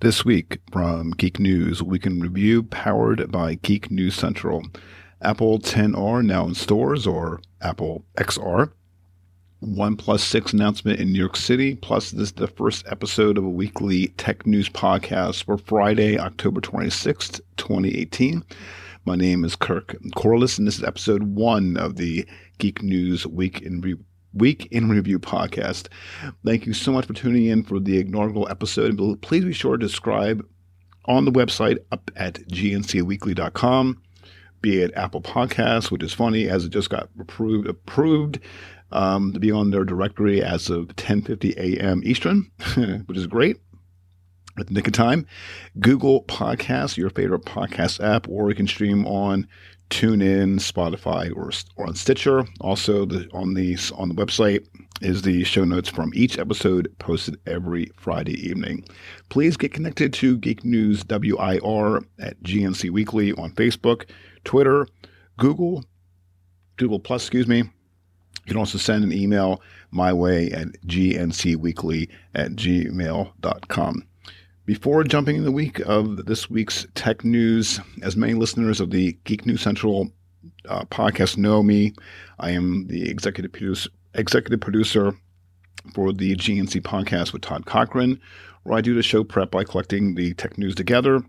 This week from Geek News, Week in Review powered by Geek News Central. Apple 10R now in stores or Apple XR. OnePlus 6 announcement in New York City. Plus, this is the first episode of a weekly tech news podcast for Friday, October 26th, 2018. My name is Kirk Corliss, and this is episode one of the Geek News Week in Review Week in Review podcast. Thank you so much for tuning in for the inaugural episode. Please be sure to subscribe on the website up at gncweekly.com, be it Apple Podcasts, which is funny as it just got approved approved um, to be on their directory as of 10:50 a.m. Eastern, which is great. At the nick of time, Google Podcasts, your favorite podcast app, or you can stream on TuneIn, Spotify, or, or on Stitcher. Also, the, on the on the website is the show notes from each episode posted every Friday evening. Please get connected to Geek News WIR at GNC Weekly on Facebook, Twitter, Google, Google Plus, excuse me. You can also send an email my way at gncweekly at gmail.com. Before jumping in the week of this week's tech news, as many listeners of the Geek News Central uh, podcast know me, I am the executive producer, executive producer for the GNC podcast with Todd Cochran, where I do the show prep by collecting the tech news together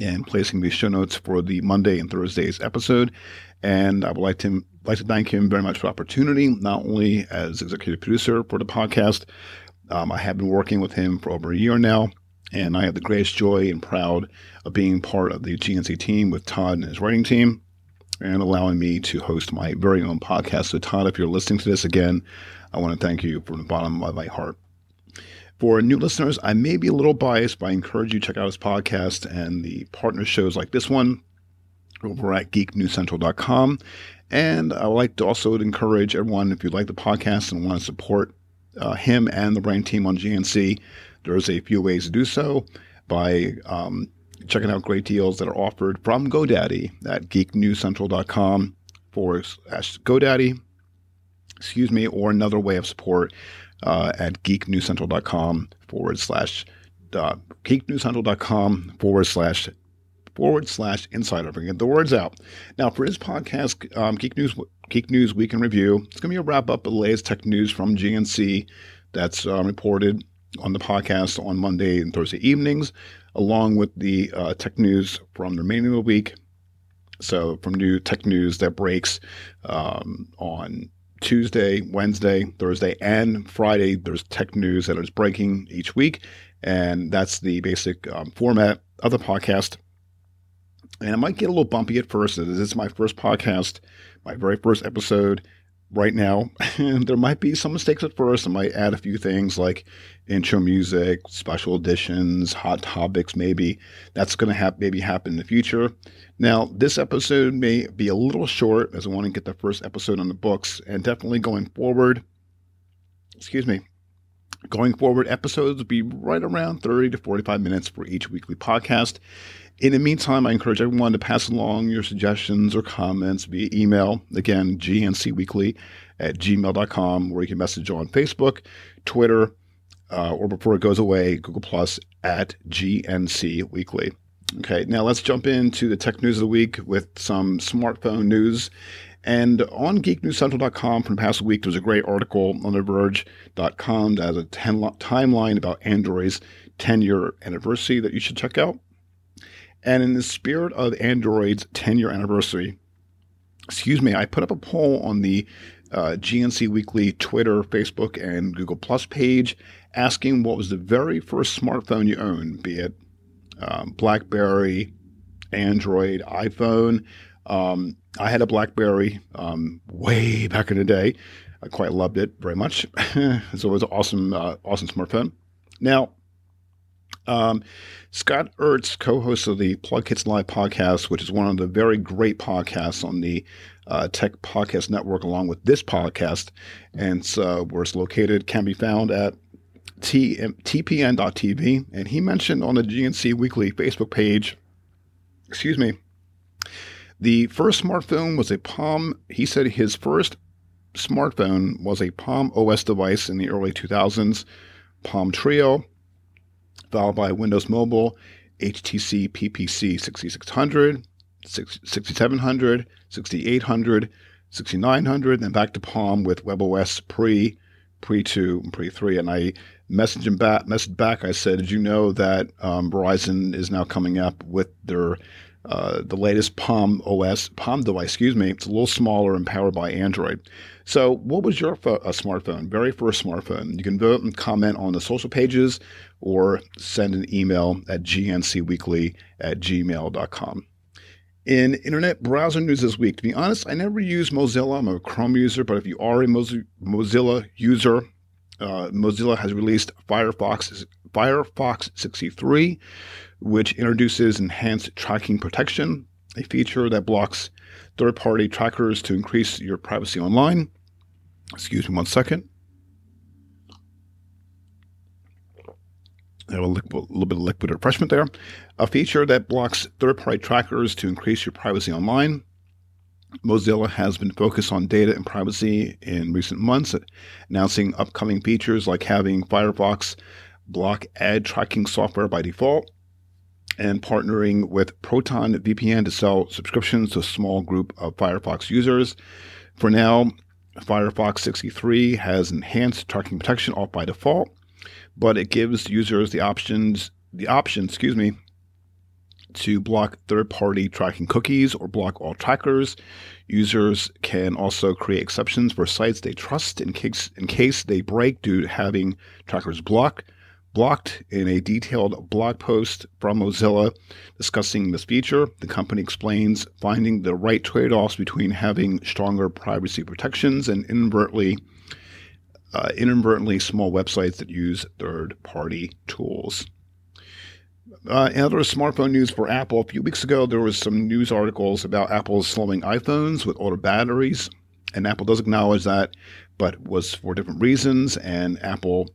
and placing the show notes for the Monday and Thursday's episode. And I would like to like to thank him very much for the opportunity, not only as executive producer for the podcast. Um, I have been working with him for over a year now, and I have the greatest joy and proud of being part of the GNC team with Todd and his writing team and allowing me to host my very own podcast. So, Todd, if you're listening to this again, I want to thank you from the bottom of my heart. For new listeners, I may be a little biased, but I encourage you to check out his podcast and the partner shows like this one over at geeknewscentral.com. And I would like to also encourage everyone, if you like the podcast and want to support uh, him and the brain team on GNC, there's a few ways to do so by um, checking out great deals that are offered from GoDaddy at geeknewscentral.com forward slash GoDaddy, excuse me, or another way of support uh, at geeknewscentral.com forward slash uh, geeknewscentral.com forward slash forward slash insider. Get the words out. Now, for his podcast, um, Geek News Geek News Week in Review, it's going to be a wrap up of the latest tech news from GNC that's uh, reported on the podcast on Monday and Thursday evenings, along with the uh, tech news from the remaining of the week. So, from new tech news that breaks um, on Tuesday, Wednesday, Thursday, and Friday, there's tech news that is breaking each week. And that's the basic um, format of the podcast. And it might get a little bumpy at first. This is my first podcast, my very first episode right now. And there might be some mistakes at first. I might add a few things like intro music, special editions, hot topics, maybe. That's going to have maybe happen in the future. Now, this episode may be a little short as I want to get the first episode on the books. And definitely going forward, excuse me, going forward, episodes will be right around 30 to 45 minutes for each weekly podcast. In the meantime, I encourage everyone to pass along your suggestions or comments via email. Again, gncweekly at gmail.com, where you can message on Facebook, Twitter, uh, or before it goes away, Google Plus at GNC Weekly. Okay, now let's jump into the tech news of the week with some smartphone news. And on geeknewscentral.com from the past week, there's a great article on TheVerge.com that has a ten timeline about Android's 10 year anniversary that you should check out. And in the spirit of Android's 10 year anniversary, excuse me, I put up a poll on the uh, GNC Weekly Twitter, Facebook, and Google Plus page asking what was the very first smartphone you owned, be it um, Blackberry, Android, iPhone. Um, I had a Blackberry um, way back in the day. I quite loved it very much. so it was an awesome, uh, awesome smartphone. Now, um, Scott Ertz, co-host of the PLUGHITZ Live podcast, which is one of the very great podcasts on the uh, Tech Podcast Network, along with this podcast, and where it's located, can be found at tpn.tv. And he mentioned on the GNC Weekly Facebook page, excuse me, the first smartphone was a Palm. He said his first smartphone was a Palm OS device in the early 2000s, Palm Treo, followed by Windows Mobile, HTC PPC 6600, 6700, 6800, 6900, then back to Palm with WebOS pre, pre 2, and pre 3. And I messaged him back, messaged back. I said, Did you know that um, Verizon is now coming up with their uh, the latest Palm OS, Palm device, excuse me. It's a little smaller and powered by Android. So, what was your fo- smartphone? Very first smartphone. You can vote and comment on the social pages or send an email at gncweekly at gmail.com. In internet browser news this week, to be honest, I never use Mozilla. I'm a Chrome user, but if you are a Mozilla user, uh, Mozilla has released Firefox Firefox 63, which introduces enhanced tracking protection, a feature that blocks third party trackers to increase your privacy online. Excuse me one second. I have a, a little bit of liquid refreshment there. A feature that blocks third party trackers to increase your privacy online. Mozilla has been focused on data and privacy in recent months, announcing upcoming features like having Firefox block ad tracking software by default and partnering with Proton VPN to sell subscriptions to a small group of Firefox users. For now, Firefox 63 has enhanced tracking protection off by default, but it gives users the options the option, excuse me, to block third-party tracking cookies or block all trackers. Users can also create exceptions for sites they trust in case in case they break due to having trackers blocked blocked in a detailed blog post from Mozilla discussing this feature. The company explains finding the right trade offs between having stronger privacy protections and inadvertently, uh, inadvertently small websites that use third party tools. Uh, other smartphone news for Apple, a few weeks ago, there was some news articles about Apple's slowing iPhones with older batteries. And Apple does acknowledge that, but was for different reasons. And Apple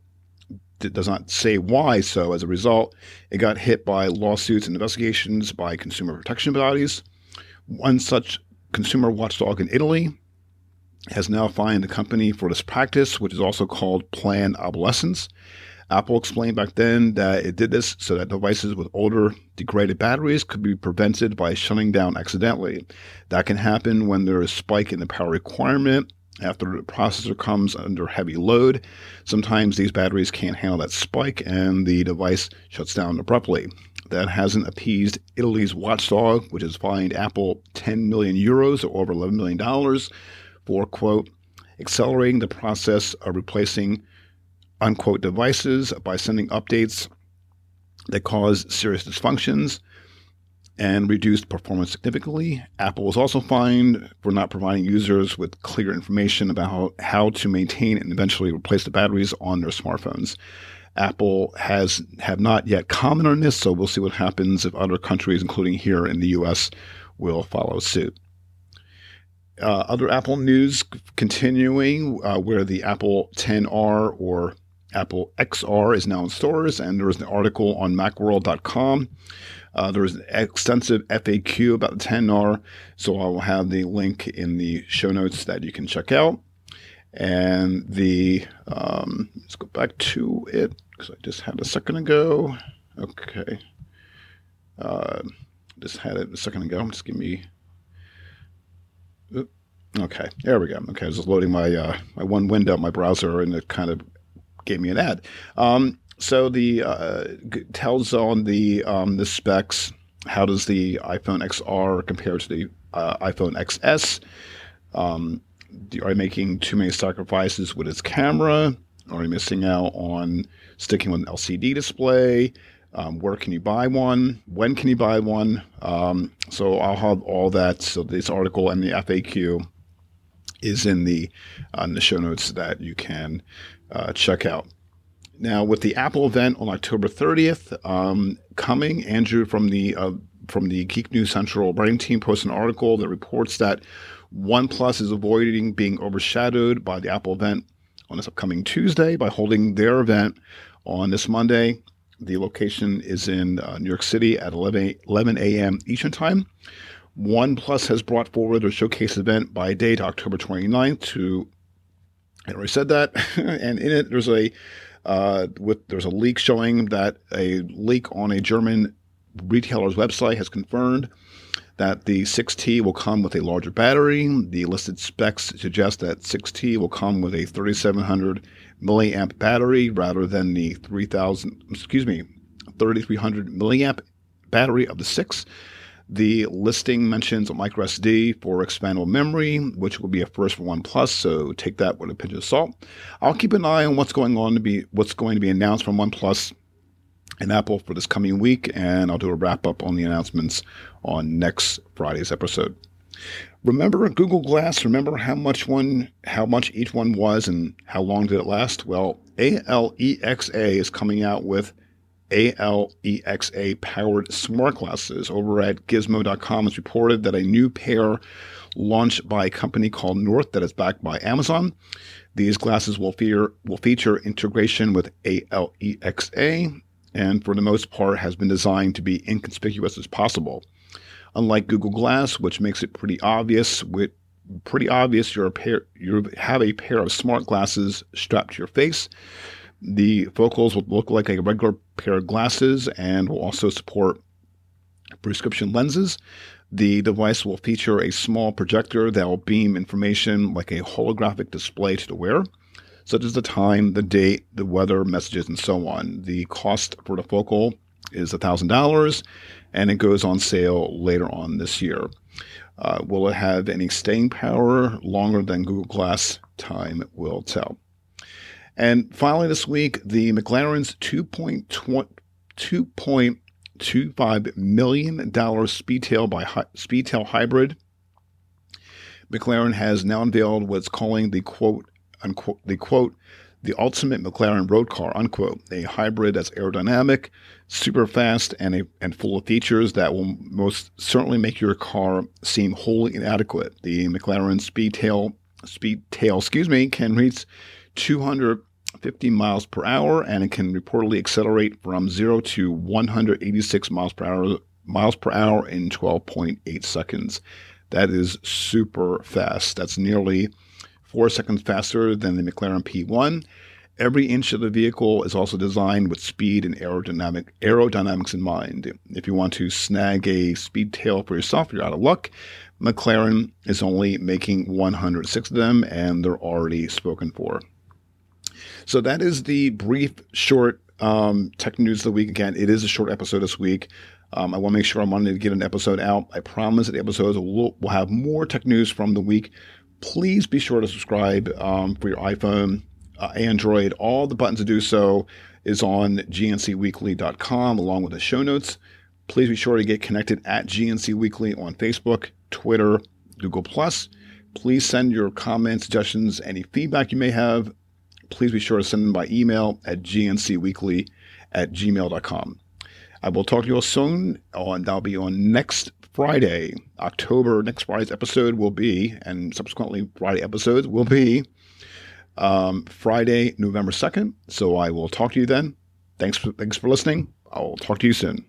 does not say why. So as a result, it got hit by lawsuits and investigations by consumer protection bodies. One such consumer watchdog in Italy has now fined the company for this practice, which is also called planned obsolescence. Apple explained back then that it did this so that devices with older, degraded batteries could be prevented by shutting down accidentally. That can happen when there is a spike in the power requirement after the processor comes under heavy load. Sometimes these batteries can't handle that spike and the device shuts down abruptly. That hasn't appeased Italy's watchdog, which has fined Apple 10 million euros or over $11 million for, quote, accelerating the process of replacing, unquote, devices by sending updates that cause serious dysfunctions and reduced performance significantly. Apple was also fined for not providing users with clear information about how, to maintain and eventually replace the batteries on their smartphones. Apple has have not yet commented on this, so we'll see what happens if other countries, including here in the U.S., will follow suit. Uh, other Apple news continuing, uh, where the Apple 10R or Apple XR is now in stores, and there is an article on MacWorld.com uh, there's an extensive FAQ about the 10R, so I will have the link in the show notes that you can check out. And the um, let's go back to it because I just had a second ago. Okay, uh, just had it a second ago. Just give me. Okay, there we go. Okay, I was just loading my uh, my one window, my browser, and it kind of gave me an ad. Um, so the uh, tells on the um, the specs. How does the iPhone XR compare to the uh, iPhone XS? Um, are you making too many sacrifices with its camera? Are you missing out on sticking with an LCD display? Um, where can you buy one? When can you buy one? Um, so I'll have all that. So this article and the FAQ is in the uh, in the show notes that you can uh, check out. Now, with the Apple event on October 30th um, coming, Andrew from the uh, from the Geek News Central writing team posted an article that reports that OnePlus is avoiding being overshadowed by the Apple event on this upcoming Tuesday by holding their event on this Monday. The location is in uh, New York City at 11, 11 a.m. Eastern Time. OnePlus has brought forward their showcase event by date October 29th to, I already said that, and in it there's a Uh, with there's a leak showing that a leak on a German retailer's website has confirmed that the 6T will come with a larger battery. The listed specs suggest that 6T will come with a 3700 milliamp battery rather than the 3000, excuse me, 3300 milliamp battery of the 6. The listing mentions a micro SD for expandable memory, which will be a first for OnePlus, so take that with a pinch of salt. I'll keep an eye on what's going on to be what's going to be announced from OnePlus and Apple for this coming week, and I'll do a wrap up on the announcements on next Friday's episode. Remember Google Glass? Remember how much one, how much each one was, and how long did it last? Well, ALEXA is coming out with ALEXA powered smart glasses. Over at Gizmo.com, it's reported that a new pair launched by a company called North that is backed by Amazon. These glasses will feature, will feature integration with ALEXA and for the most part has been designed to be inconspicuous as possible. Unlike Google Glass, which makes it pretty obvious, with pretty obvious you're a pair you have a pair of smart glasses strapped to your face. The focals will look like a regular pair of glasses and will also support prescription lenses. The device will feature a small projector that will beam information like a holographic display to the wearer such as the time, the date, the weather, messages, and so on. The cost for the focal is $1,000 and it goes on sale later on this year. Uh, will it have any staying power longer than Google Glass? Time will tell. And finally, this week, the McLaren's $2.25 million Speedtail by Speedtail Hybrid. McLaren has now unveiled what's calling the quote unquote, the quote, the ultimate McLaren road car, unquote, a hybrid that's aerodynamic, super fast, and, a, and full of features that will most certainly make your car seem wholly inadequate. The McLaren Speedtail, Speedtail, excuse me, can reach 250 miles per hour, and it can reportedly accelerate from 0 to 186 miles per hour, miles per hour in 12.8 seconds. That is super fast. That's nearly four seconds faster than the McLaren P1. Every inch of the vehicle is also designed with speed and aerodynamic aerodynamics in mind. If you want to snag a speed tail for yourself, you're out of luck. McLaren is only making 106 of them, and they're already spoken for. So that is the brief, short um, tech news of the week. Again, it is a short episode this week. Um, I want to make sure I'm wanting to get an episode out. I promise that the episodes will, will have more tech news from the week please be sure to subscribe um, for your iPhone, uh, Android. All the buttons to do so is on gncweekly.com along with the show notes. Please be sure to get connected at GNC Weekly on Facebook, Twitter, Google Plus. Please send your comments, suggestions, any feedback you may have. Please be sure to send them by email at gncweekly at gmail.com. I will talk to you all soon. On that'll be on next Friday, October. Next Friday's episode will be, and subsequently Friday episodes will be um, Friday, November second. So I will talk to you then. Thanks for thanks for listening. I'll talk to you soon.